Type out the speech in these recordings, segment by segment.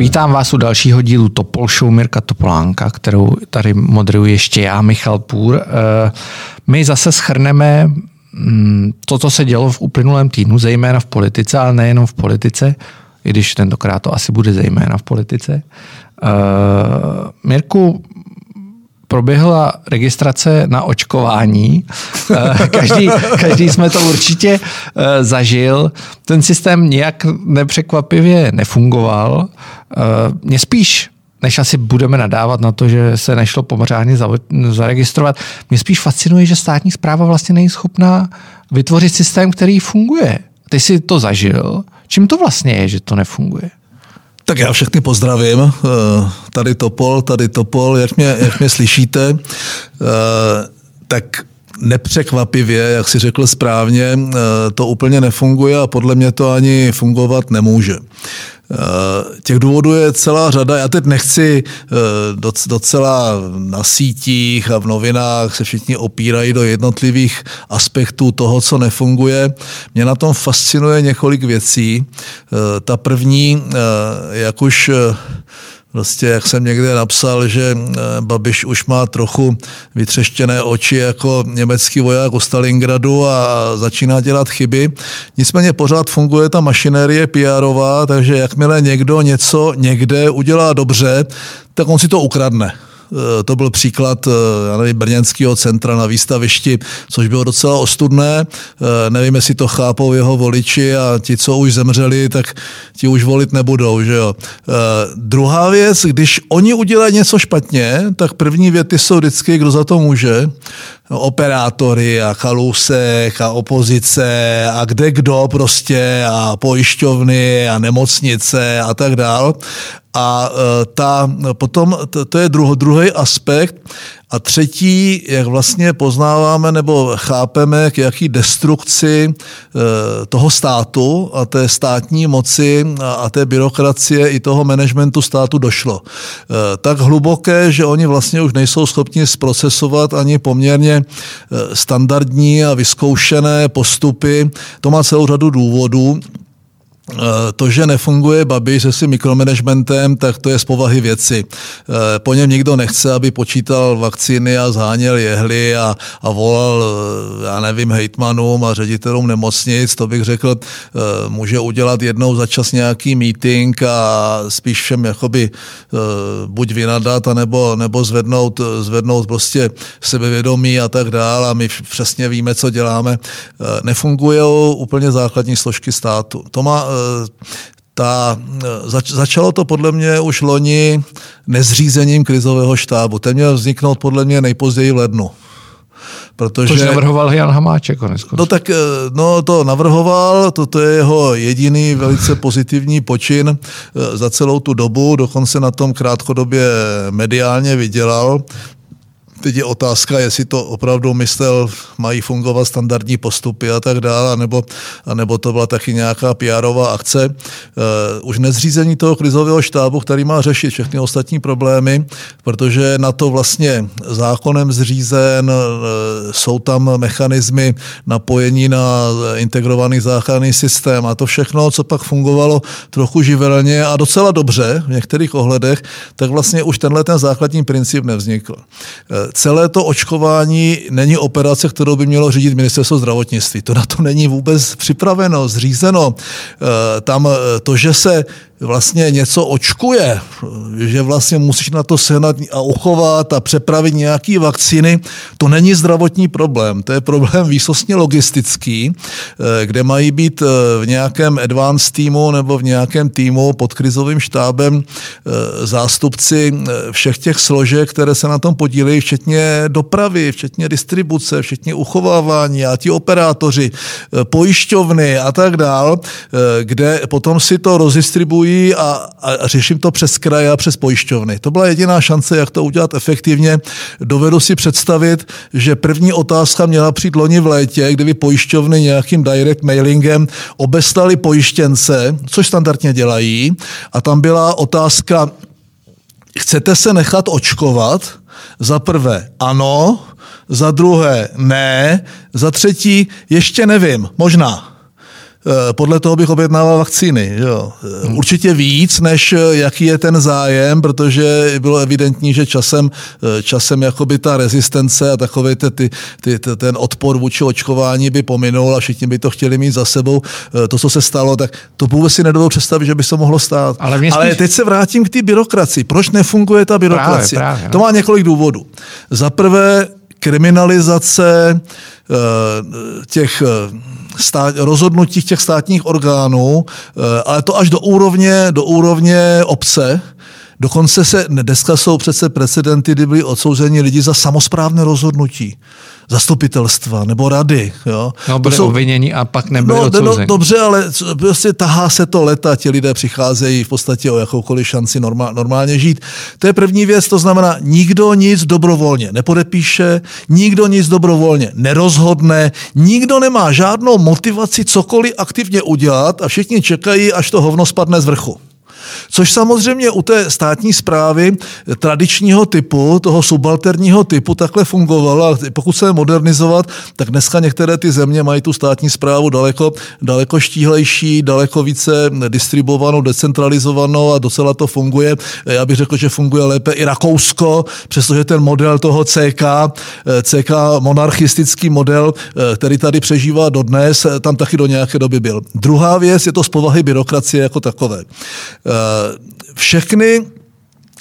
Vítám vás u dalšího dílu Topol Show Mirka Topolánka, kterou tady moderuji ještě já, Michal Půr. Eh, my zase schrneme mm, to, co se dělo v uplynulém týdnu, zejména v politice, ale nejenom v politice, i když tentokrát to asi bude zejména v politice. Uh, Mirku, proběhla registrace na očkování. Eh, každý, každý jsme to určitě eh, zažil. Ten systém nějak nepřekvapivě nefungoval. Eh, mě spíš než asi budeme nadávat na to, že se nešlo pořádně zaregistrovat. Mě spíš fascinuje, že státní zpráva vlastně není schopná vytvořit systém, který funguje. Ty jsi to zažil. Čím to vlastně je, že to nefunguje? Tak já všechny pozdravím. Eh, tady Topol, tady Topol, jak mě, jak mě slyšíte. Eh, tak nepřekvapivě, jak si řekl správně, eh, to úplně nefunguje a podle mě to ani fungovat nemůže. Eh, těch důvodů je celá řada. Já teď nechci eh, docela na sítích a v novinách se všichni opírají do jednotlivých aspektů toho, co nefunguje. Mě na tom fascinuje několik věcí. Ta první, jak už Prostě, jak jsem někde napsal, že eh, Babiš už má trochu vytřeštěné oči jako německý voják u Stalingradu a začíná dělat chyby. Nicméně pořád funguje ta mašinérie PR-ová, takže jakmile někdo něco někde udělá dobře, tak on si to ukradne. Eh, to byl příklad eh, já nevím, Brněnského centra na výstavišti, což bylo docela ostudné. Eh, nevím, jestli to chápou jeho voliči a ti, co už zemřeli, tak ti už volit nebudou. Že jo? Druhá věc, když oni udělají něco špatně, tak první věty jsou vždycky, kdo za to může operátory a chalusek a opozice a kde kdo prostě a pojišťovny a nemocnice a tak dál. A e, ta, potom to, to je druho, druhý aspekt. A třetí, jak vlastně poznáváme nebo chápeme, k jaký destrukci e, toho státu a té státní moci a té byrokracie i toho managementu státu došlo. E, tak hluboké, že oni vlastně už nejsou schopni zprocesovat ani poměrně standardní a vyzkoušené postupy. To má celou řadu důvodů. Eh, to, že nefunguje Babiš se svým mikromanagementem, tak to je z povahy věci. Eh, po něm nikdo nechce, aby počítal vakcíny a zháněl jehly a, a volal, eh, já nevím, hejtmanům a ředitelům nemocnic. To bych řekl, může udělat jednou za čas nějaký meeting a spíš všem jakoby buď vynadat, nebo, nebo zvednout, zvednout prostě sebevědomí a tak dále. A my přesně víme, co děláme. Nefungují úplně základní složky státu. To má ta, zač, začalo to podle mě už loni nezřízením krizového štábu. Ten měl vzniknout podle mě nejpozději v lednu. Protože, Což navrhoval Jan Hamáček konec No tak no, to navrhoval, to, to je jeho jediný velice pozitivní počin eh, za celou tu dobu, dokonce na tom krátkodobě mediálně vydělal. Teď je otázka, jestli to opravdu myslel, mají fungovat standardní postupy a tak dále, nebo, nebo to byla taky nějaká pr akce. Uh, už nezřízení toho krizového štábu, který má řešit všechny ostatní problémy, protože na to vlastně zákonem zřízen, uh, jsou tam mechanismy napojení na integrovaný záchranný systém a to všechno, co pak fungovalo trochu živelně a docela dobře v některých ohledech, tak vlastně už tenhle ten základní princip nevznikl. Celé to očkování není operace, kterou by mělo řídit ministerstvo zdravotnictví. To na to není vůbec připraveno, zřízeno. Eh, tam eh, to, že se vlastně něco očkuje, že vlastně musíš na to sehnat a uchovat a přepravit nějaký vakcíny, to není zdravotní problém, to je problém výsostně logistický, eh, kde mají být v nějakém advanced týmu nebo v nějakém týmu pod krizovým štábem zástupci všech těch složek, které se na tom podílejí, včetně dopravy, včetně distribuce, včetně uchovávání a ti operátoři, eh, pojišťovny a tak dál, eh, kde potom si to rozdistribují a, a řeším to přes kraje a přes pojišťovny. To byla jediná šance, jak to udělat efektivně. Dovedu si představit, že první otázka měla přijít loni v létě, kdyby pojišťovny nějakým direct mailingem obeslali pojištěnce, což standardně dělají, a tam byla otázka, chcete se nechat očkovat? Za prvé ano, za druhé ne, za třetí ještě nevím, možná. Eh, podle toho bych objednával vakcíny. Jo. Eh, hmm. Určitě víc, než eh, jaký je ten zájem, protože bylo evidentní, že časem, časem jakoby ta rezistence a takový ty, ty, ty, ten odpor vůči očkování by pominul a všichni by to chtěli mít za sebou. To, co se stalo, tak to vůbec si nedovedu představit, že by se mohlo stát. Ale, spíš... Ale teď se vrátím k té byrokracii. Proč nefunguje ta byrokracie? Právě, právě, no. To má několik důvodů. Za prvé, kriminalizace těch stát, rozhodnutích těch státních orgánů, eh, ale to až do úrovně, do úrovně obce, Dokonce se dneska jsou přece precedenty, kdy byli odsouzeni lidi za samozprávné rozhodnutí zastupitelstva nebo rady. Jo. No, byli jsou, obviněni a pak nebyli no, odsouzeni. No, dobře, ale prostě tahá se to leta, ti lidé přicházejí v podstatě o jakoukoliv šanci normál, normálně žít. To je první věc, to znamená, nikdo nic dobrovolně nepodepíše, nikdo nic dobrovolně nerozhodne, nikdo nemá žádnou motivaci cokoliv aktivně udělat a všichni čekají, až to hovno spadne z vrchu. Což samozřejmě u té státní zprávy tradičního typu, toho subalterního typu, takhle fungovalo. A pokud se modernizovat, tak dneska některé ty země mají tu státní zprávu daleko, daleko štíhlejší, daleko více distribuovanou, decentralizovanou a docela to funguje. Já bych řekl, že funguje lépe i Rakousko, přestože ten model toho CK, CK monarchistický model, který tady přežívá dodnes, tam taky do nějaké doby byl. Druhá věc je to z povahy byrokracie jako takové. Eh, všechny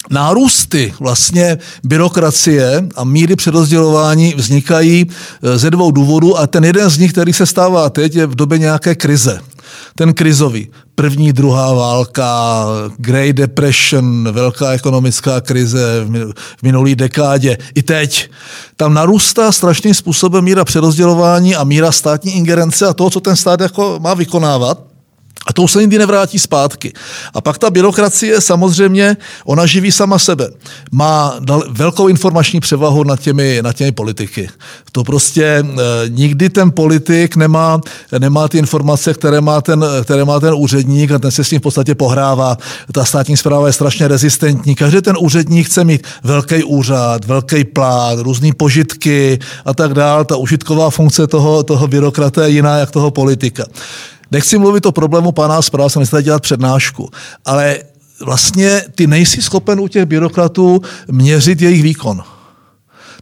nárůsty vlastně byrokracie a míry přerozdělování vznikají eh, ze dvou důvodů a ten jeden z nich, který se stává teď, je v době nějaké krize. Ten krizový. První, druhá válka, Great Depression, velká ekonomická krize v minulý dekádě. I teď. Tam narůstá strašným způsobem míra přerozdělování a míra státní ingerence a toho, co ten stát jako má vykonávat. A to už se nikdy nevrátí zpátky. A pak ta byrokracie samozřejmě, ona živí sama sebe. Má velkou informační převahu nad těmi, nad těmi politiky. To prostě e, nikdy ten politik nemá, nemá ty informace, které má, ten, které má ten úředník a ten se s tím v podstatě pohrává. Ta státní zpráva je strašně rezistentní. Každý ten úředník chce mít velký úřad, velký plán, různé požitky a tak dále. Ta užitková funkce toho, toho byrokrata je jiná jak toho politika. Nechci mluvit o problému pana zpráv, jsem nechci dělat přednášku, ale vlastně ty nejsi schopen u těch byrokratů měřit jejich výkon.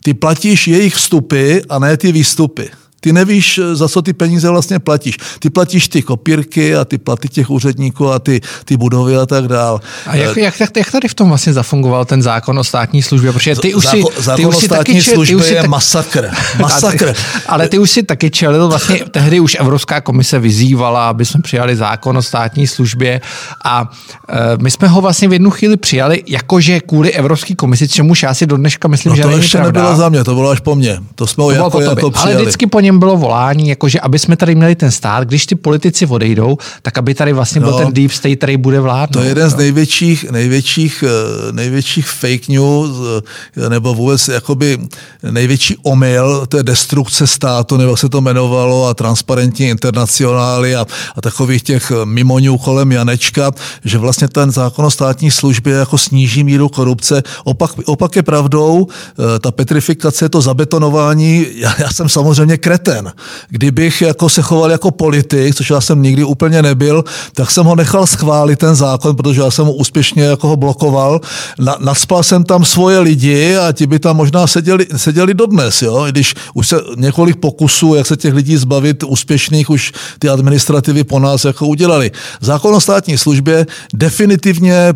Ty platíš jejich vstupy a ne ty výstupy. Ty nevíš, za co ty peníze vlastně platíš. Ty platíš ty kopírky a ty platy těch úředníků a ty, ty budovy a tak dál. A jak, jak, jak, jak tady v tom vlastně zafungoval ten zákon o státní službě? Protože ty už zákon, si, zákon ty už o státní taky, službě ty už je tak... masakr. Masakr. ale ty už si taky čelil, vlastně tehdy už Evropská komise vyzývala, aby jsme přijali zákon o státní službě a e, my jsme ho vlastně v jednu chvíli přijali, jakože kvůli Evropské komisi, čemuž já si do dneška myslím, no že to ještě pravda. nebylo za mě, to bylo až po mně. To jsme ho to jako, jako přijali. Ale vždycky po něm bylo volání, jakože aby jsme tady měli ten stát, když ty politici odejdou, tak aby tady vlastně byl no, ten deep state, který bude vládnout. To je jeden no. z největších, největších, eh, největších fake news, eh, nebo vůbec jakoby největší omyl té destrukce státu, nebo se to jmenovalo, a transparentní internacionály a, a takových těch mimoňů kolem Janečka, že vlastně ten zákon o státní službě jako sníží míru korupce. Opak, opak je pravdou, eh, ta petrifikace, to zabetonování, já, já jsem samozřejmě kret kreten. Kdybych jako se choval jako politik, což já jsem nikdy úplně nebyl, tak jsem ho nechal schválit ten zákon, protože já jsem ho úspěšně jako ho blokoval. Na, nadspal jsem tam svoje lidi a ti by tam možná seděli, seděli dodnes, jo? I když už se několik pokusů, jak se těch lidí zbavit úspěšných, už ty administrativy po nás jako udělali. Zákon o státní službě definitivně,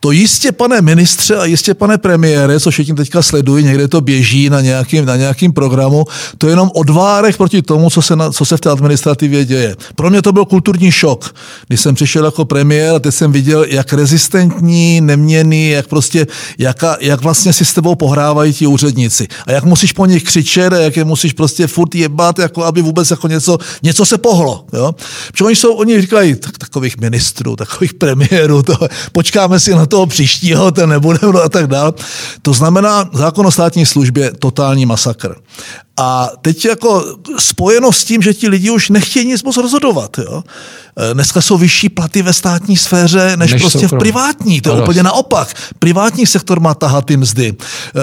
to, jistě pane ministře a jistě pane premiére, co všichni teďka sledují, někde to běží na nějakým, na nějakým programu, to je jenom odvá párech proti tomu, co se, na, co se v té administrativě děje. Pro mě to byl kulturní šok, když jsem přišel jako premiér a teď jsem viděl, jak rezistentní, neměný, jak prostě, jaka, jak vlastně si s tebou pohrávají ti úředníci. A jak musíš po nich křičet a jak je musíš prostě furt jebat, jako aby vůbec jako něco, něco se pohlo. Jo? Protože oni, jsou, oni říkají, tak, takových ministrů, takových premiérů, to, počkáme si na toho příštího, ten nebude a tak dále. To znamená, zákon o státní službě, totální masakr. A teď jako spojeno s tím, že ti lidi už nechtějí nic moc rozhodovat. Jo? E, dneska jsou vyšší platy ve státní sféře než, než prostě v privátní. To je úplně naopak. Privátní sektor má tahat ty mzdy.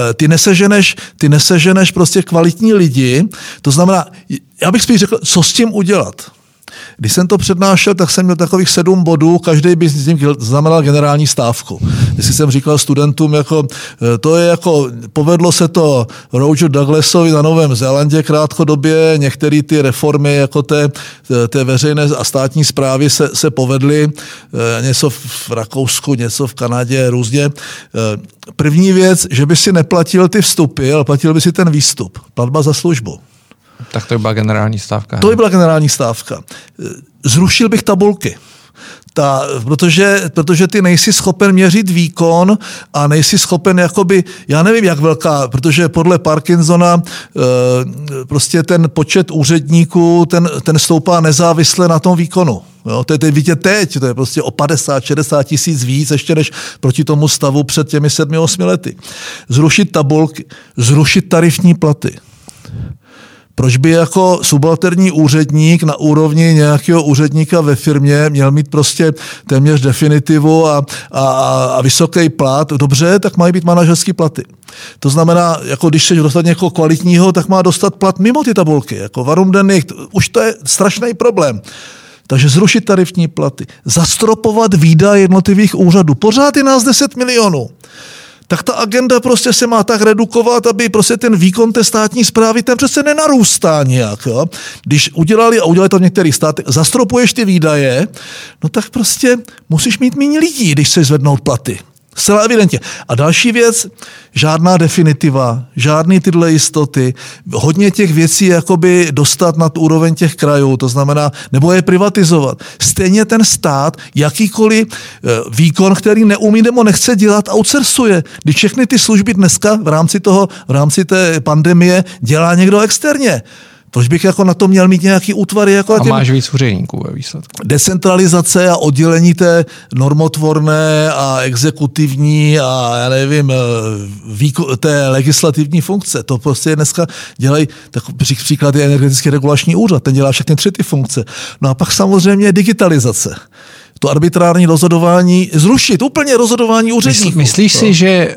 E, ty neseženeš, ty neseženeš prostě kvalitní lidi. To znamená, já bych spíš řekl, co s tím udělat. Když jsem to přednášel, tak jsem měl takových sedm bodů, každý by z nich znamenal generální stávku. Když jsem říkal studentům, jako, eh, to je jako, povedlo se to Roger Douglasovi na Novém Zélandě krátkodobě, některé ty reformy jako té, té veřejné a státní zprávy se, se povedly, eh, něco v Rakousku, něco v Kanadě, různě. První věc, že by si neplatil ty vstupy, ale platil by si ten výstup. Platba za službu. Tak to by byla generální stávka. To by byla generální stávka. Zrušil bych tabulky. Ta, protože, protože ty nejsi schopen měřit výkon a nejsi schopen jakoby, já nevím jak velká, protože podle Parkinsona e, prostě ten počet úředníků, ten, ten stoupá nezávisle na tom výkonu. Jo, to je teď, vidíte teď, to je prostě o 50-60 tisíc víc ještě než proti tomu stavu před těmi 7-8 lety. Zrušit tabulky, zrušit tarifní platy. Proč by jako subalterní úředník na úrovni nějakého úředníka ve firmě měl mít prostě téměř definitivu a, a, a vysoký plat? Dobře, tak mají být manažerský platy. To znamená, jako když chceš dostat někoho kvalitního, tak má dostat plat mimo ty tabulky. Jako varum denných, už to je strašný problém. Takže zrušit tarifní platy, zastropovat výdaje jednotlivých úřadů. Pořád je nás 10 milionů tak ta agenda prostě se má tak redukovat, aby prostě ten výkon té státní zprávy ten přece nenarůstá nějak. Jo? Když udělali a udělali to v některých státech, zastropuješ ty výdaje, no tak prostě musíš mít méně lidí, když se zvednout platy. Zcela evidentně. A další věc, žádná definitiva, žádný tyhle jistoty, hodně těch věcí jakoby dostat nad úroveň těch krajů, to znamená, nebo je privatizovat. Stejně ten stát, jakýkoliv eh, výkon, který neumí nebo nechce dělat, outsourcuje. Když všechny ty služby dneska v rámci toho, v rámci té pandemie dělá někdo externě. Proč bych jako na to měl mít nějaký útvary? Jako a máš víc úředníků ve výsledku. Decentralizace a oddělení té normotvorné a exekutivní a já nevím, eh, výko, té legislativní funkce. To prostě dneska dělají, tak příklad je energetický regulační úřad, ten dělá všechny tři ty funkce. No a pak samozřejmě digitalizace to arbitrární rozhodování zrušit, úplně rozhodování úředníků. Myslíš si, že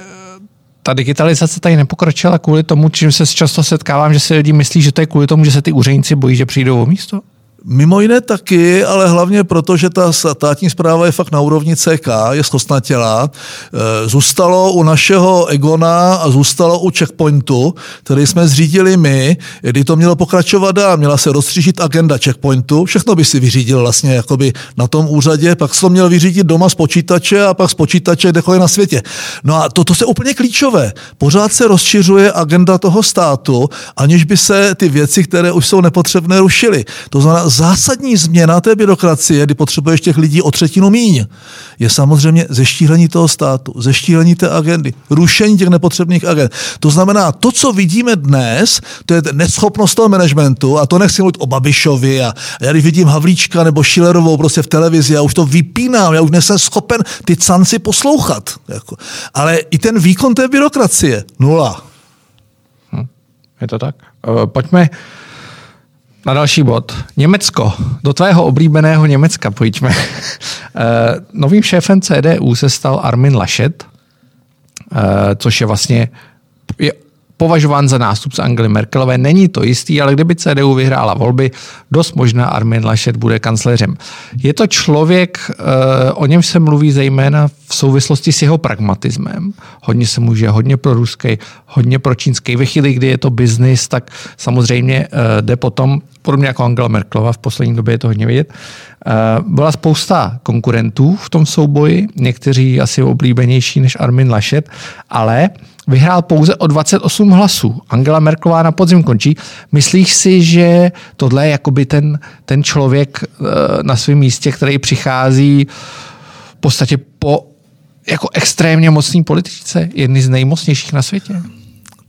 ta digitalizace tady nepokročila kvůli tomu, čím se často setkávám, že si lidi myslí, že to je kvůli tomu, že se ty úředníci bojí, že přijdou o místo? Mimo jiné taky, ale hlavně proto, že ta státní zpráva je fakt na úrovni CK, je schostnatělá. E, zůstalo u našeho Egona a zůstalo u checkpointu, který jsme zřídili my, kdy to mělo pokračovat a měla se rozstřížit agenda checkpointu. Všechno by si vyřídil vlastně jakoby na tom úřadě, pak se to měl vyřídit doma z počítače a pak z počítače kdekoliv na světě. No a to, to se úplně klíčové. Pořád se rozšiřuje agenda toho státu, aniž by se ty věci, které už jsou nepotřebné, rušily. To znamená, zásadní změna té byrokracie, kdy potřebuješ těch lidí o třetinu míň, je samozřejmě zeštíhlení toho státu, zeštíhlení té agendy, rušení těch nepotřebných agend. To znamená, to, co vidíme dnes, to je neschopnost toho managementu, a to nechci mluvit o Babišovi, a já když vidím Havlíčka nebo Šilerovou prostě v televizi, já už to vypínám, já už nejsem schopen ty canci poslouchat. Jako. Ale i ten výkon té byrokracie, nula. Hm, je to tak. Uh, pojďme na další bod. Německo. Do tvého oblíbeného Německa pojďme. Eh, novým šéfem CDU se stal Armin Laschet, eh, což je vlastně je považován za nástupce Angely Merkelové. Není to jistý, ale kdyby CDU vyhrála volby, dost možná Armin Laschet bude kancléřem. Je to člověk, eh, o něm se mluví zejména v souvislosti s jeho pragmatismem. Hodně se může, hodně pro ruský, hodně pro čínský. Ve chvíli, kdy je to biznis, tak samozřejmě jde potom, podobně jako Angela Merkelova, v poslední době je to hodně vidět, byla spousta konkurentů v tom souboji, někteří asi oblíbenější než Armin Laschet, ale vyhrál pouze o 28 hlasů. Angela Merkelová na podzim končí. Myslíš si, že tohle je jakoby ten, ten člověk eh, na svém místě, který přichází v podstatě po jako extrémně mocný politice, jedný z nejmocnějších na světě?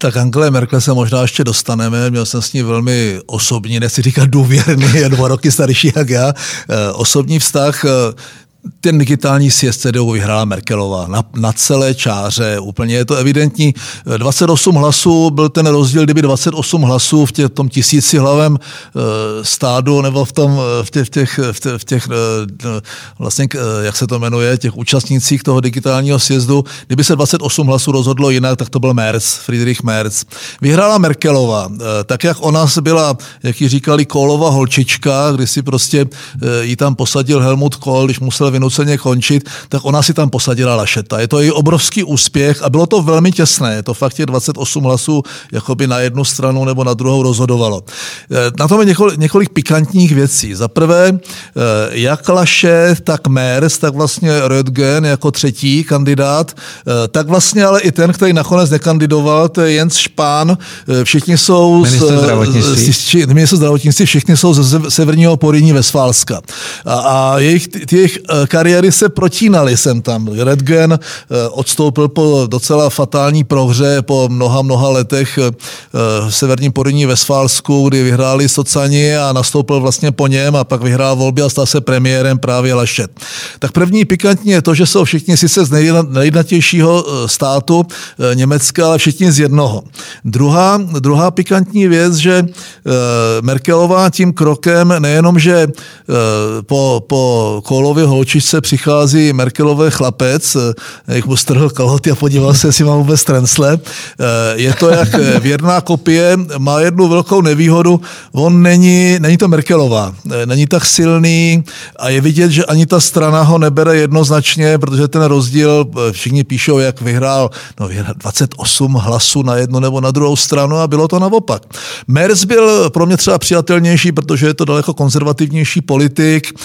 Tak Angele Merkel se možná ještě dostaneme, měl jsem s ní velmi osobní, nechci říkat důvěrný, je dva roky starší jak já, eh, osobní vztah. Eh, ten digitální sjezd CDU vyhrála Merkelová na, na celé čáře, úplně je to evidentní. 28 hlasů byl ten rozdíl, kdyby 28 hlasů v, tě, v tom tisíci hlavém uh, stádu nebo v, tom, v těch, v těch, v těch, v těch uh, vlastně, jak se to jmenuje, těch účastnících toho digitálního sjezdu, kdyby se 28 hlasů rozhodlo jinak, tak to byl Merz, Friedrich Merz. Vyhrála Merkelová, uh, tak jak ona byla, jak ji říkali, Kohlova holčička, kdy si prostě uh, ji tam posadil Helmut Kohl, když musel vynuceně končit, tak ona si tam posadila Lašeta. Je to její obrovský úspěch a bylo to velmi těsné. Je to fakt je 28 hlasů jakoby na jednu stranu nebo na druhou rozhodovalo. Eh, na tom je několik, několik pikantních věcí. Za prvé, eh, jak Lašet, tak Mers, tak vlastně Rödgen jako třetí kandidát, eh, tak vlastně ale i ten, který nakonec nekandidoval, to je Jens Špán. Všichni jsou minister zdravotnictví. Z, minister zdravotnictví, všichni jsou ze severního Poryní Vesfálska. A, a jejich, jejich kariéry se protínaly sem tam. Redgen odstoupil po docela fatální prohře po mnoha, mnoha letech v severním Poryní Vesfálsku, kdy vyhráli Sociani a nastoupil vlastně po něm a pak vyhrál volby a stal se premiérem právě Lašet. Tak první pikantní je to, že jsou všichni sice z nejjednatějšího státu Německa, ale všichni z jednoho. Druhá, druhá pikantní věc, že Merkelová tím krokem nejenom, že po, po Kolově holčičce přichází Merkelové chlapec, jak mu strhl kalhoty a podíval se, jestli má vůbec trensle. Je to jak věrná kopie, má jednu velkou nevýhodu, on není, není to Merkelová, není tak silný a je vidět, že ani ta strana ho nebere jednoznačně, protože ten rozdíl, všichni píšou, jak vyhrál, no vyhrál 28 hlasů na jednu nebo na druhou stranu a bylo to naopak. Merz byl pro mě třeba přijatelnější, protože je to daleko konzervativnější politik,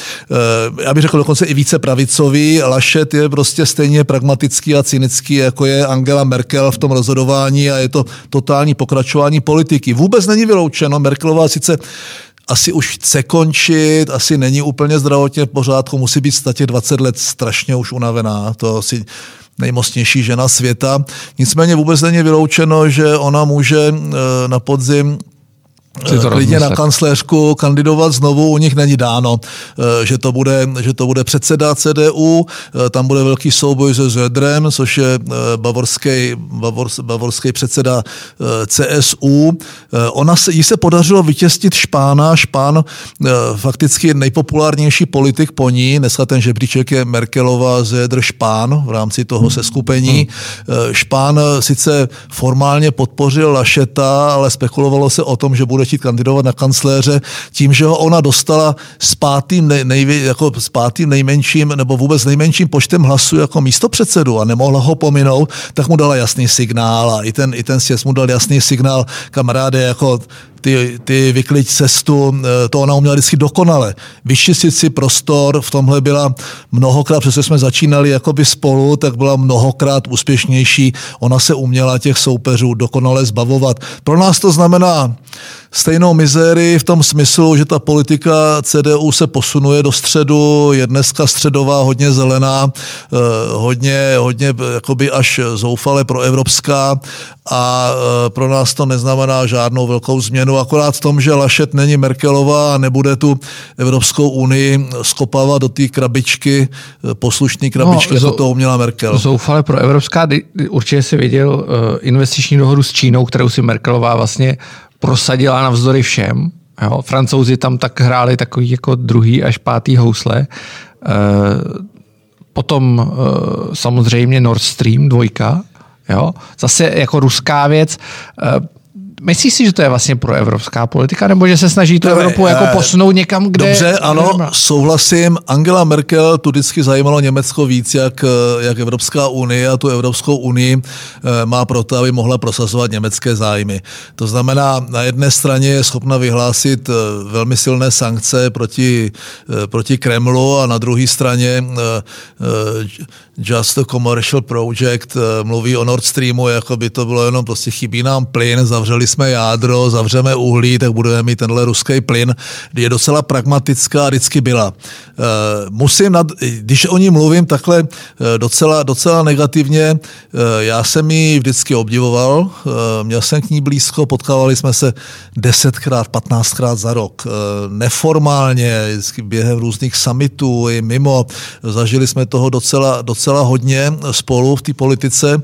já bych řekl dokonce i více pravicový. Lašet je prostě stejně pragmatický a cynický, jako je Angela Merkel v tom rozhodování a je to totální pokračování politiky. Vůbec není vyloučeno. Merkelová sice asi už chce končit, asi není úplně zdravotně v pořádku, musí být statě 20 let strašně už unavená. To asi nejmocnější žena světa. Nicméně vůbec není vyloučeno, že ona může eh, na podzim klidně na kancléřku kandidovat znovu, u nich není dáno, eh, že to bude, že to bude předseda CDU, eh, tam bude velký souboj se Zödrem, což je eh, bavorský, bavors, bavorský předseda CSU. Ona se, jí se podařilo vytěstit Špána, Špán fakticky nejpopulárnější politik po ní, dneska ten žebříček je Merkelova, Zödr, Špán v rámci toho seskupení. Hmm. Špán sice formálně podpořil Lašeta, ale spekulovalo se o tom, že bude chtít kandidovat na kancléře tím, že ho ona dostala s pátým, nej, nej, jako s pátým nejmenším nebo vůbec nejmenším počtem hlasů jako místo předsedu a nemohla ho pominout, tak mu dala jasný signál a i ten, i ten sjezd mu dal jasný signál, kamaráde, jako ty, ty vykliď cestu, eh, to ona uměla vždycky dokonale. Vyčistit si prostor, v tomhle byla mnohokrát, přestože jsme začínali jakoby spolu, tak byla mnohokrát úspěšnější. Ona se uměla těch soupeřů dokonale zbavovat. Pro nás to znamená stejnou mizérii v tom smyslu, že ta politika CDU se posunuje do středu, je dneska středová, hodně zelená, eh, hodně, hodně jakoby až zoufale proevropská a eh, pro nás to neznamená žádnou velkou změnu, akorát v tom, že Lašet není Merkelová a nebude tu Evropskou unii skopávat do té krabičky, eh, poslušný krabičky, no, jako to uměla Merkel. Zoufale pro evropská, určitě si viděl investiční dohodu s Čínou, kterou si Merkelová vlastně prosadila navzdory všem. Jo. Francouzi tam tak hráli takový jako druhý až pátý housle. E, potom e, samozřejmě Nord Stream dvojka, jo. Zase jako ruská věc. Myslíš si, že to je vlastně pro evropská politika, nebo že se snaží tu Evropu jako posunout někam, kde... Dobře, ano, kde souhlasím. Angela Merkel tu vždycky zajímalo Německo víc, jak, jak Evropská unie a tu Evropskou unii eh, má proto, aby mohla prosazovat německé zájmy. To znamená, na jedné straně je schopna vyhlásit eh, velmi silné sankce proti, eh, proti Kremlu a na druhé straně Just a Commercial Project mluví o Nord Streamu, jako by to bylo jenom prostě chybí nám plyn, zavřeli zavřeli jsme jádro, zavřeme uhlí, tak budeme mít tenhle ruský plyn. Je docela pragmatická, vždycky byla. Musím, nad, když o ní mluvím takhle docela, docela negativně, já jsem ji vždycky obdivoval, měl jsem k ní blízko, potkávali jsme se desetkrát, patnáctkrát za rok. Neformálně, během různých summitů i mimo. Zažili jsme toho docela, docela hodně spolu v té politice.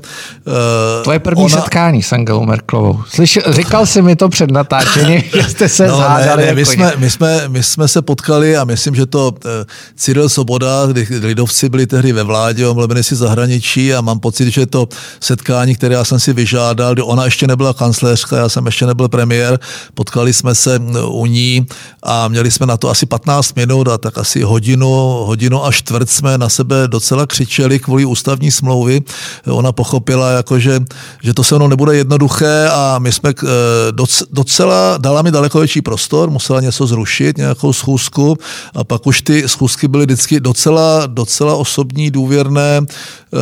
To je první Ona... setkání s Angelou Merklovou. Slyšel, říkal jsi mi to před natáčením, že jste se no, zhádali. Ne, ne, my, jsme, my, jsme, my jsme se potkali a myslím, že to uh, Cyril Soboda, kdy lidovci byli tehdy ve vládě, omluvili si zahraničí a mám pocit, že to setkání, které já jsem si vyžádal, kdy ona ještě nebyla kancléřka, já jsem ještě nebyl premiér, potkali jsme se u ní a měli jsme na to asi 15 minut a tak asi hodinu, hodinu a čtvrt jsme na sebe docela křičeli kvůli ústavní smlouvy. Ona pochopila, jako že, že to se mnou nebude jednoduché a my jsme eh, docela, dala mi daleko větší prostor, musela něco zrušit, nějakou schůzku a pak už ty schůzky byly vždycky docela, docela osobní, důvěrné. Eh,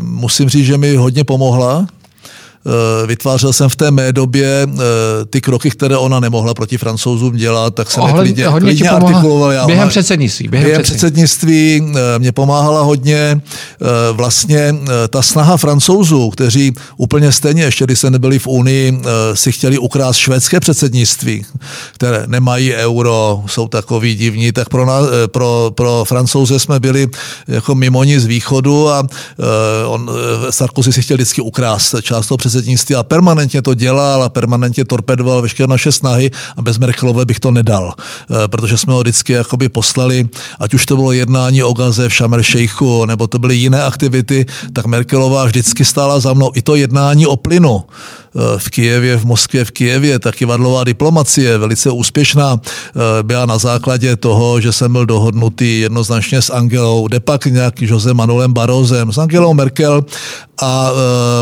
musím říct, že mi hodně pomohla, Eh, vytvářel jsem v té mé době eh, ty kroky, které ona nemohla proti francouzům dělat, tak jsem Ohled, klidně, hodně klidně artikuloval. Já během ona, předsednictví. Během, během předsednictví eh, mě pomáhala hodně vlastně ta snaha francouzů, kteří úplně stejně, ještě když se nebyli v Unii, si chtěli ukrást švédské předsednictví, které nemají euro, jsou takový divní, tak pro, nás, pro, pro francouze jsme byli jako mimo z východu a on, Sarkozy si chtěl vždycky ukrást část toho předsednictví a permanentně to dělal a permanentně torpedoval veškeré naše snahy a bez Merkelové bych to nedal, eh, protože jsme ho vždycky jakoby poslali, ať už to bylo jednání o Gaze v Šamer Šejchu, nebo to byly jiné aktivity, tak Merkelová vždycky stála za mnou. I to jednání o plynu Eh, v Kijevě, v Moskvě, v Kijevě, ta kivadlová diplomacie, velice úspěšná, eh, byla na základě toho, že jsem byl dohodnutý jednoznačně s Angelou, de pak nějaký Jose Manuelem Barozem, s Angelou Merkel a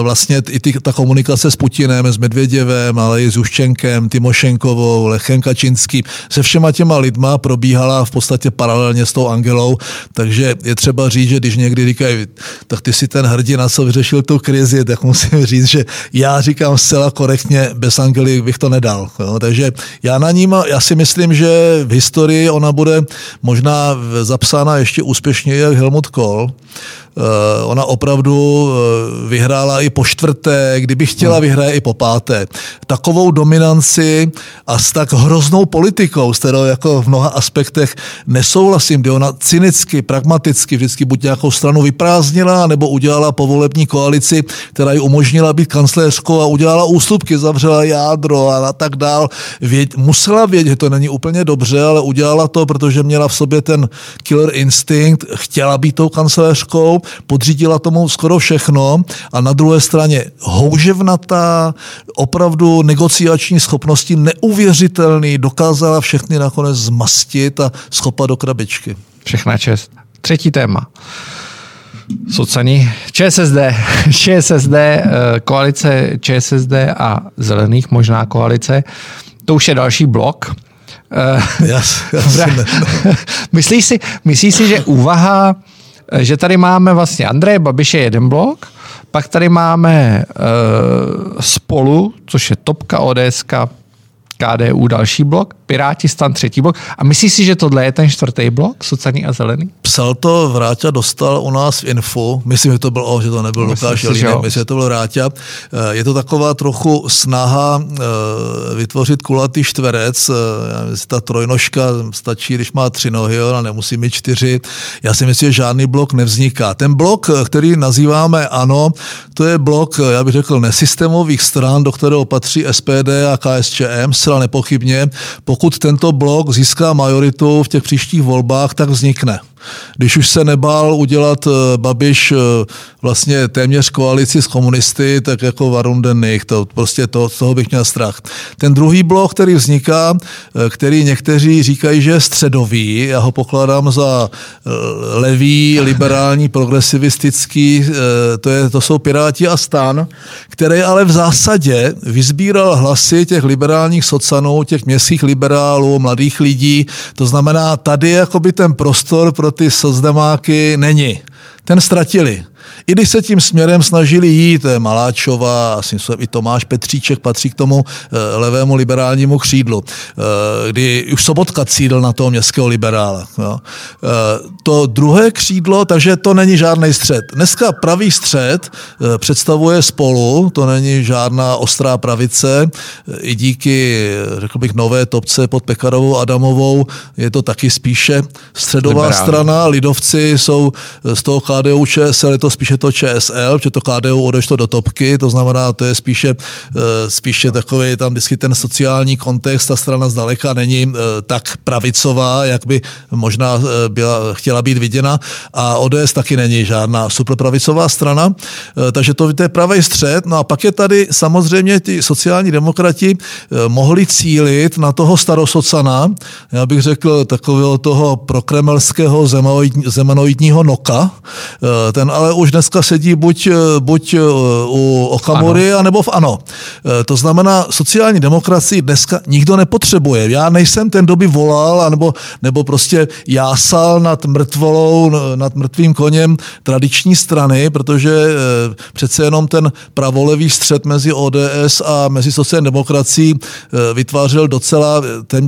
vlastně i ty, ta komunikace s Putinem, s Medvěděvem, ale i s Juščenkem, Timošenkovou, Lechem Kačinským, se všema těma lidma probíhala v podstatě paralelně s tou Angelou, takže je třeba říct, že když někdy říkají, tak ty si ten hrdina, co vyřešil tu krizi, tak musím říct, že já říkám zcela korektně, bez Angely bych to nedal. Jo. Takže já na ní, já si myslím, že v historii ona bude možná zapsána ještě úspěšněji jak Helmut Kohl, ona opravdu eh, vyhrála i po čtvrté, kdyby chtěla, hmm. vyhraje i po páté. Takovou dominanci a s tak hroznou politikou, s kterou jako v mnoha aspektech nesouhlasím, kdy ona cynicky, pragmaticky vždycky buď nějakou stranu vyprázdnila, nebo udělala povolební koalici, která ji umožnila být kancléřkou a udělala ústupky, zavřela jádro a tak dál. Věd, musela vědět, že to není úplně dobře, ale udělala to, protože měla v sobě ten killer instinct, chtěla být tou kancléřkou podřídila tomu skoro všechno a na druhé straně houževnatá, opravdu negociační schopnosti neuvěřitelný, dokázala všechny nakonec zmastit a schopat do krabičky. Všechna čest. Třetí téma. Socani, ČSSD, ČSSD, eh, koalice ČSSD a zelených, možná koalice, to už je další blok. Jas, jas, myslíš, si, myslíš si, že úvaha že tady máme vlastně Andreje Babiše jeden blok, pak tady máme uh, spolu, což je Topka, ODSka, KDU další blok, Piráti stan třetí blok. A myslíš si, že tohle je ten čtvrtý blok, sociální a zelený? Psal to Vráťa, dostal u nás v info, myslím, že to byl, oh, že to nebyl Lukáš Jelínek, myslím, že to byl Vráťa. Eh, je to taková trochu snaha eh, vytvořit kulatý čtverec, eh, ta trojnožka stačí, když má tři nohy, ale nemusí mít čtyři. Já si myslím, že žádný blok nevzniká. Ten blok, který nazýváme ANO, to je blok, já bych řekl, nesystémových stran, do kterého patří SPD a KSČM, zcela nepochybně. Pokud tento blok získá majoritu v těch příštích volbách, tak vznikne. Když už se nebál udělat eh, Babiš eh, vlastně téměř koalici s komunisty, tak jako Varunden Nich, to prostě to, z toho bych měl strach. Ten druhý blok, který vzniká, eh, který někteří říkají, že je středový, já ho pokládám za levý, liberální, progresivistický, to, je, to jsou Piráti a stan, který ale v zásadě vyzbíral hlasy těch liberálních socanů, těch městských liberálů, mladých lidí, to znamená, tady je jakoby ten prostor pro ty sozdemáky není. Ten ztratili. I když se tím směrem snažili jít, Maláčová, asi i Tomáš Petříček patří k tomu levému liberálnímu křídlu, kdy už Sobotka cídl na toho městského liberála. Jo. To druhé křídlo, takže to není žádný střed. Dneska pravý střed představuje spolu, to není žádná ostrá pravice, i díky, řekl bych, nové topce pod Pekarovou Adamovou je to taky spíše středová Liberální. strana. Lidovci jsou z toho KDU ČSL, je to spíše to ČSL, že to KDU odešlo do topky, to znamená, to je spíše, eh, spíše takový tam vždycky ten sociální kontext, ta strana zdaleka není eh, tak pravicová, jak by možná eh, byla, chtěla být viděna a ODS taky není žádná superpravicová strana, takže to, to je pravý střed. No a pak je tady samozřejmě ty sociální demokrati mohli cílit na toho starosocana, já bych řekl takového toho prokremelského zemanoidního noka. Ten ale už dneska sedí buď, eh, buď eh, u Okamury, anebo v ANO. To znamená, sociální demokracii dneska nikdo nepotřebuje. Já nejsem ten, kdo by volal, anebo, nebo prostě jásal nad mrtvolou, nad mrtvým koněm tradiční strany, protože přece jenom ten pravolevý střed mezi ODS a mezi sociální demokracií vytvářel docela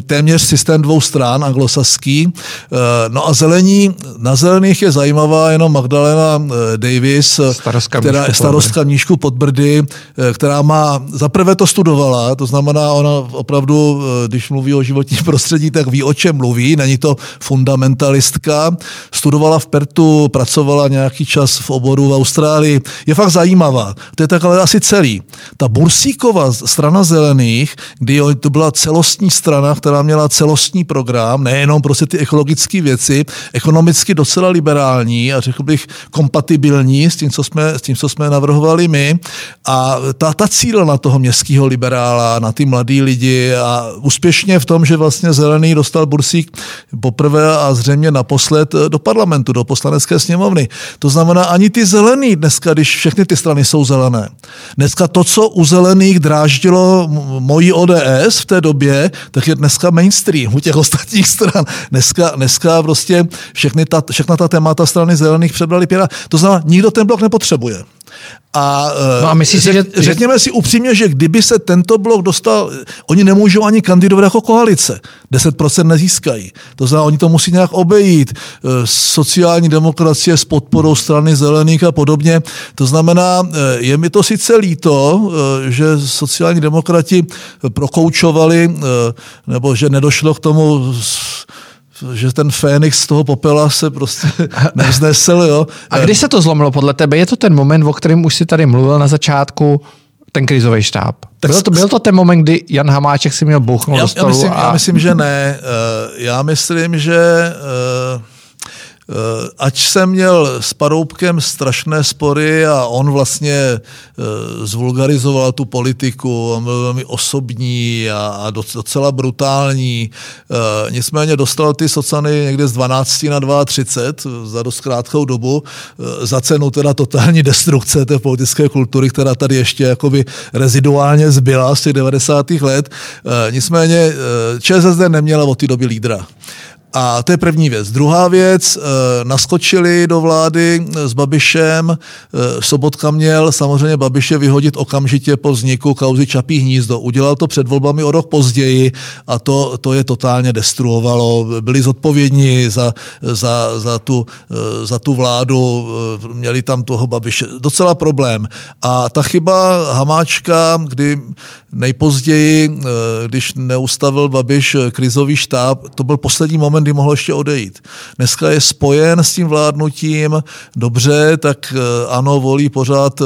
téměř systém dvou stran, anglosaský. Eh, no a zelení, na zelených je zajímavá jenom Magdalena eh, Davis, starostka která je starostka Mnížku pod Brdy, eh, která má, zaprvé to studovala, to znamená, ona opravdu, když mluví o životním prostředí, tak ví, o čem mluví, není to fundamentalistka. Studovala v Pertu, pracovala nějaký čas v oboru v Austrálii. Je fakt zajímavá. To je takhle asi celý. Ta Bursíková strana zelených, kdy to byla celostní strana, která měla celostní program, nejenom prostě ty ekologické věci, ekonomicky docela liberální a řekl bych kompatibilní s tím, co jsme, s tím, co jsme navrhovali my. A ta, ta cíl na toho městského liberála, na ty mladý lidi a úspěšně v tom, že vlastně Zelený dostal Bursík poprvé a zřejmě naposled do parlamentu, do poslanecké sněmovny. To znamená, ani ty zelený dneska, když všechny ty strany jsou zelené. Dneska to, co u zelených dráždilo mojí ODS v té době, tak je dneska mainstream u těch ostatních stran. Dneska, dneska prostě všechny ta, všechna ta témata strany zelených přebrali pěra. To znamená, nikdo ten blok nepotřebuje. A, no a myslíš si, že, řekněme si upřímně, že kdyby se tento blok dostal, oni nemůžou ani kandidovat jako koalice. 10% nezískají. To znamená, oni to musí nějak obejít. E, sociální demokracie s podporou strany zelených a podobně. To znamená, e, je mi to sice líto, že sociální demokrati prokoučovali, nebo že nedošlo k tomu že ten Fénix z toho popela se prostě nevznesl. Jo. A kdy se to zlomilo podle tebe? Je to ten moment, o kterém už si tady mluvil na začátku, ten krizový štáb. Tak byl to, byl to ten moment, kdy Jan Hamáček si měl bouchnout já, do stolu? Já myslím, a... já myslím, že ne. Eh, já myslím, že eh, ať jsem měl s Paroubkem strašné spory a on vlastně eh, zvulgarizoval tu politiku, on byl velmi osobní a docela brutální. Eh, nicméně dostal ty socany někde z 12 na 32 za dost krátkou dobu za cenu teda totální destrukce té politické kultury, která tady ještě jakoby reziduálně zbyla z těch 90. let. Nicméně ČSSD neměla od té doby lídra. A to je první věc. Druhá věc, eh, naskočili do vlády s Babišem, eh, Sobotka měl samozřejmě Babiše vyhodit okamžitě po vzniku kauzy Čapí hnízdo. Udělal to před volbami o rok později a to, to je totálně destruovalo. Byli zodpovědní za, za, za, tu, eh, za tu vládu, měli tam toho Babiše. Docela problém. A ta chyba Hamáčka, kdy nejpozději, když neustavil Babiš krizový štáb, to byl poslední moment, kdy mohl ještě odejít. Dneska je spojen s tím vládnutím, dobře, tak eh, ano, volí pořád eh,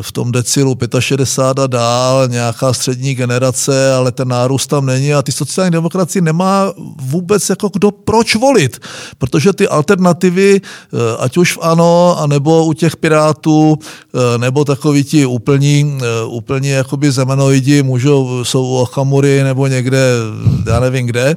v tom decilu 65 a dál, nějaká střední generace, ale ten nárůst tam není a ty sociální demokracie nemá vůbec jako kdo proč volit, protože ty alternativy, eh, ať už v ANO, anebo u těch pirátů, nebo takový ti úplní, úplní jakoby zemenoidi můžou, jsou u Ochamury nebo někde, já nevím kde,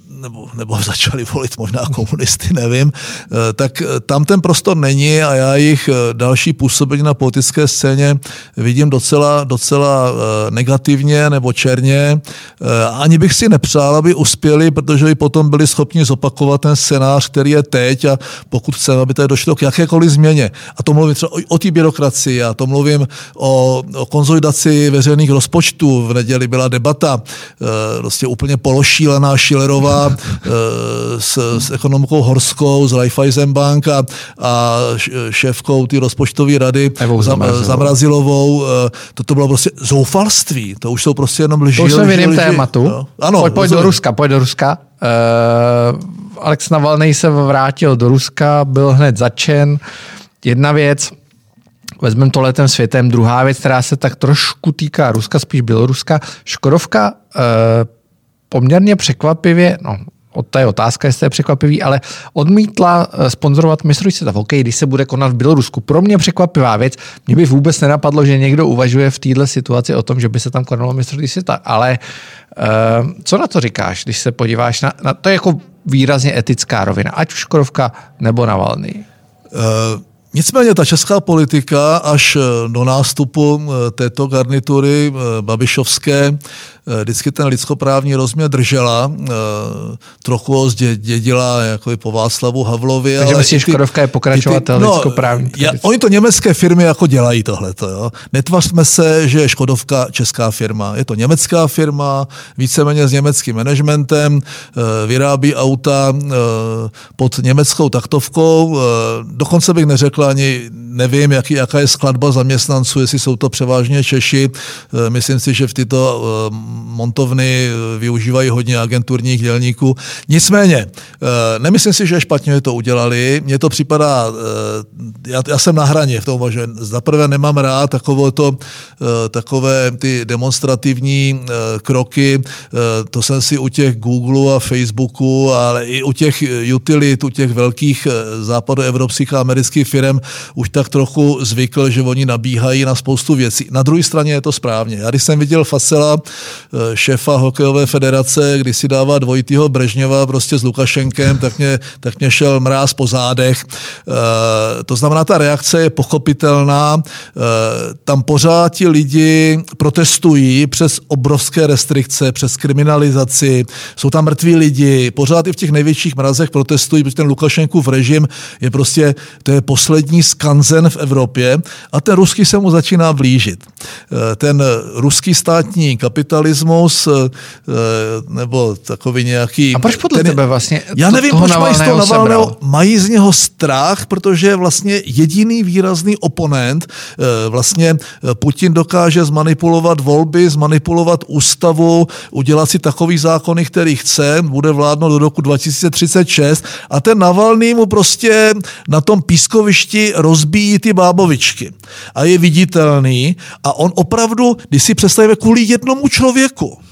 nebo, nebo začali volit možná komunisty, nevím, tak tam ten prostor není a já jich další působení na politické scéně vidím docela, docela negativně nebo černě. Ani bych si nepřál, aby uspěli, protože by potom byli schopni zopakovat ten scénář, který je teď a pokud chceme, aby tady došlo k jakékoliv změně. A to mluvím třeba o, o té byrokracii, a to mluvím o, o konzolidaci veřejných rozpočtů. V neděli byla debata, prostě úplně pološílená Šilerová e, s, s ekonomkou Horskou, z Raiffeisenbank a, a šéfkou ty rozpočtové rady Evou Zamrazilovou. Zamrazilovou. E, toto bylo prostě zoufalství. To už jsou prostě jenom lži. To už jsme v jiném tématu. No. Ano, pojď, pojď do Ruska, pojď do Ruska. Uh, Alex Navalnej se vrátil do Ruska, byl hned začen. Jedna věc, vezmeme to letem světem. Druhá věc, která se tak trošku týká Ruska, spíš Běloruska. Škodovka uh, poměrně překvapivě, no od té otázka, jestli je překvapivý, ale odmítla sponzorovat mistrovství světa v hokeji, když se bude konat v Bělorusku. Pro mě překvapivá věc. Mě by vůbec nenapadlo, že někdo uvažuje v této situaci o tom, že by se tam konalo mistrovství světa, ale uh, co na to říkáš, když se podíváš na, na to je jako výrazně etická rovina, ať už Škodovka nebo Navalny? Uh... Nicméně ta česká politika až do nástupu této garnitury Babišovské vždycky ten lidskoprávní rozměr držela, trochu ho zdědila jako po Václavu Havlovi. Takže myslíš, že Škodovka je pokračovatel no, lidskoprávní ja, Oni to německé firmy jako dělají tohleto. Jo. Netvařme se, že je Škodovka česká firma. Je to německá firma, víceméně s německým managementem, vyrábí auta pod německou taktovkou. Dokonce bych neřekl ani, nevím, jaký, jaká je skladba zaměstnanců, jestli jsou to převážně Češi. Myslím si, že v tyto montovny eh, využívají hodně agenturních dělníků. Nicméně, nemyslím si, že špatně to udělali. Mně to připadá, já, já jsem na hraně v tom, že zaprvé nemám rád takové, to, takové ty demonstrativní kroky. To jsem si u těch Google a Facebooku, ale i u těch utilit, u těch velkých západoevropských a amerických firm už tak trochu zvykl, že oni nabíhají na spoustu věcí. Na druhé straně je to správně. Já když jsem viděl Fasela Eh, šéfa hokejové federace, když si dává dvojitýho Brežněva prostě s Lukašenkem, tak mě, tak mě šel mráz po zádech. Eh, to znamená, ta reakce je pochopitelná. Eh, tam pořád ti lidi protestují přes obrovské restrikce, přes kriminalizaci. Jsou tam mrtví lidi, pořád i v těch největších mrazech protestují, protože ten Lukašenkův režim je prostě, to je poslední skanzen v Evropě a ten ruský se mu začíná blížit. Ten ruský státní kapitalismus eh, eh, nebo takový nějaký... A proč podle ten, tebe vlastně Já nevím, proč mají z toho Navalného, mají z něho strach, protože je vlastně jediný výrazný oponent, eh, vlastně Putin dokáže zmanipulovat volby, zmanipulovat ústavu, udělat si takový zákony, který chce, bude vládnout do roku 2036 a ten Navalný mu prostě na tom pískovišti rozbíjí ty bábovičky. A je viditelný a on opravdu, když si představíme kvůli jednomu člověku, věku.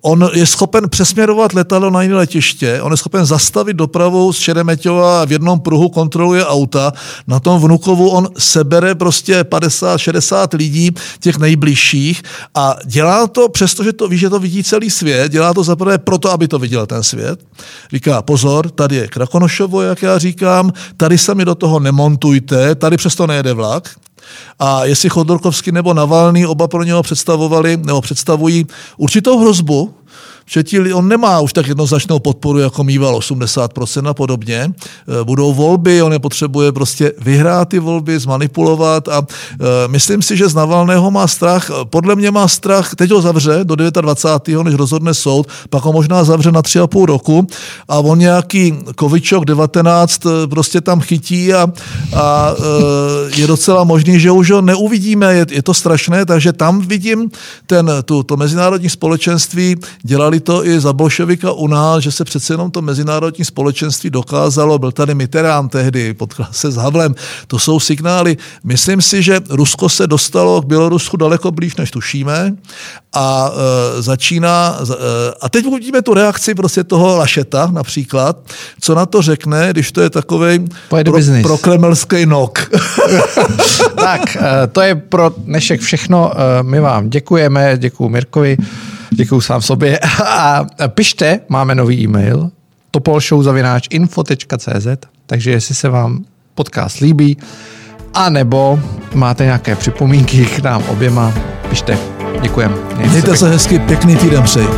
On je schopen přesměrovat letadlo na jiné letiště, on je schopen zastavit dopravu z Šeremeťova a v jednom pruhu kontroluje auta, na tom vnukovu on sebere prostě 50-60 lidí, těch nejbližších a dělá to, přestože to ví, že to vidí celý svět, dělá to zaprvé proto, aby to viděl ten svět. Říká, pozor, tady je Krakonošovo, jak já říkám, tady se mi do toho nemontujte, tady přesto nejede vlak, a jestli Chodorkovský nebo Navalný oba pro něho představovali nebo představují určitou hrozbu, Četili, on nemá už tak jednoznačnou podporu, jako mýval 80% a podobně. E, budou volby, on je potřebuje prostě vyhrát ty volby, zmanipulovat a e, myslím si, že z Navalného má strach, podle mě má strach, teď ho zavře do 29. než rozhodne soud, pak ho možná zavře na 3,5 roku a on nějaký Kovičok 19 e, prostě tam chytí a, a je docela možný, že už ho neuvidíme, je, je to strašné, takže tam vidím ten, tu, to mezinárodní společenství dělali dělali to i za bolševika u nás, že se přece jenom to mezinárodní společenství dokázalo, byl tady Mitterrand tehdy, potkal se s Havlem, to jsou signály. Myslím si, že Rusko se dostalo k Bělorusku daleko blíž, než tušíme a e, začíná, e, a teď uvidíme tu reakci prostě toho Lašeta například, co na to řekne, když to je takový pro, pro kremelský nok. tak, e, to je pro dnešek všechno. E, my vám děkujeme, děkuji Mirkovi. Děkuju sám sobě. A pište, máme nový e-mail topolshow.info.cz takže jestli se vám podcast líbí, a nebo máte nějaké připomínky k nám oběma, pište. Děkujem. Mějte se hezky, pěkný týden přeji.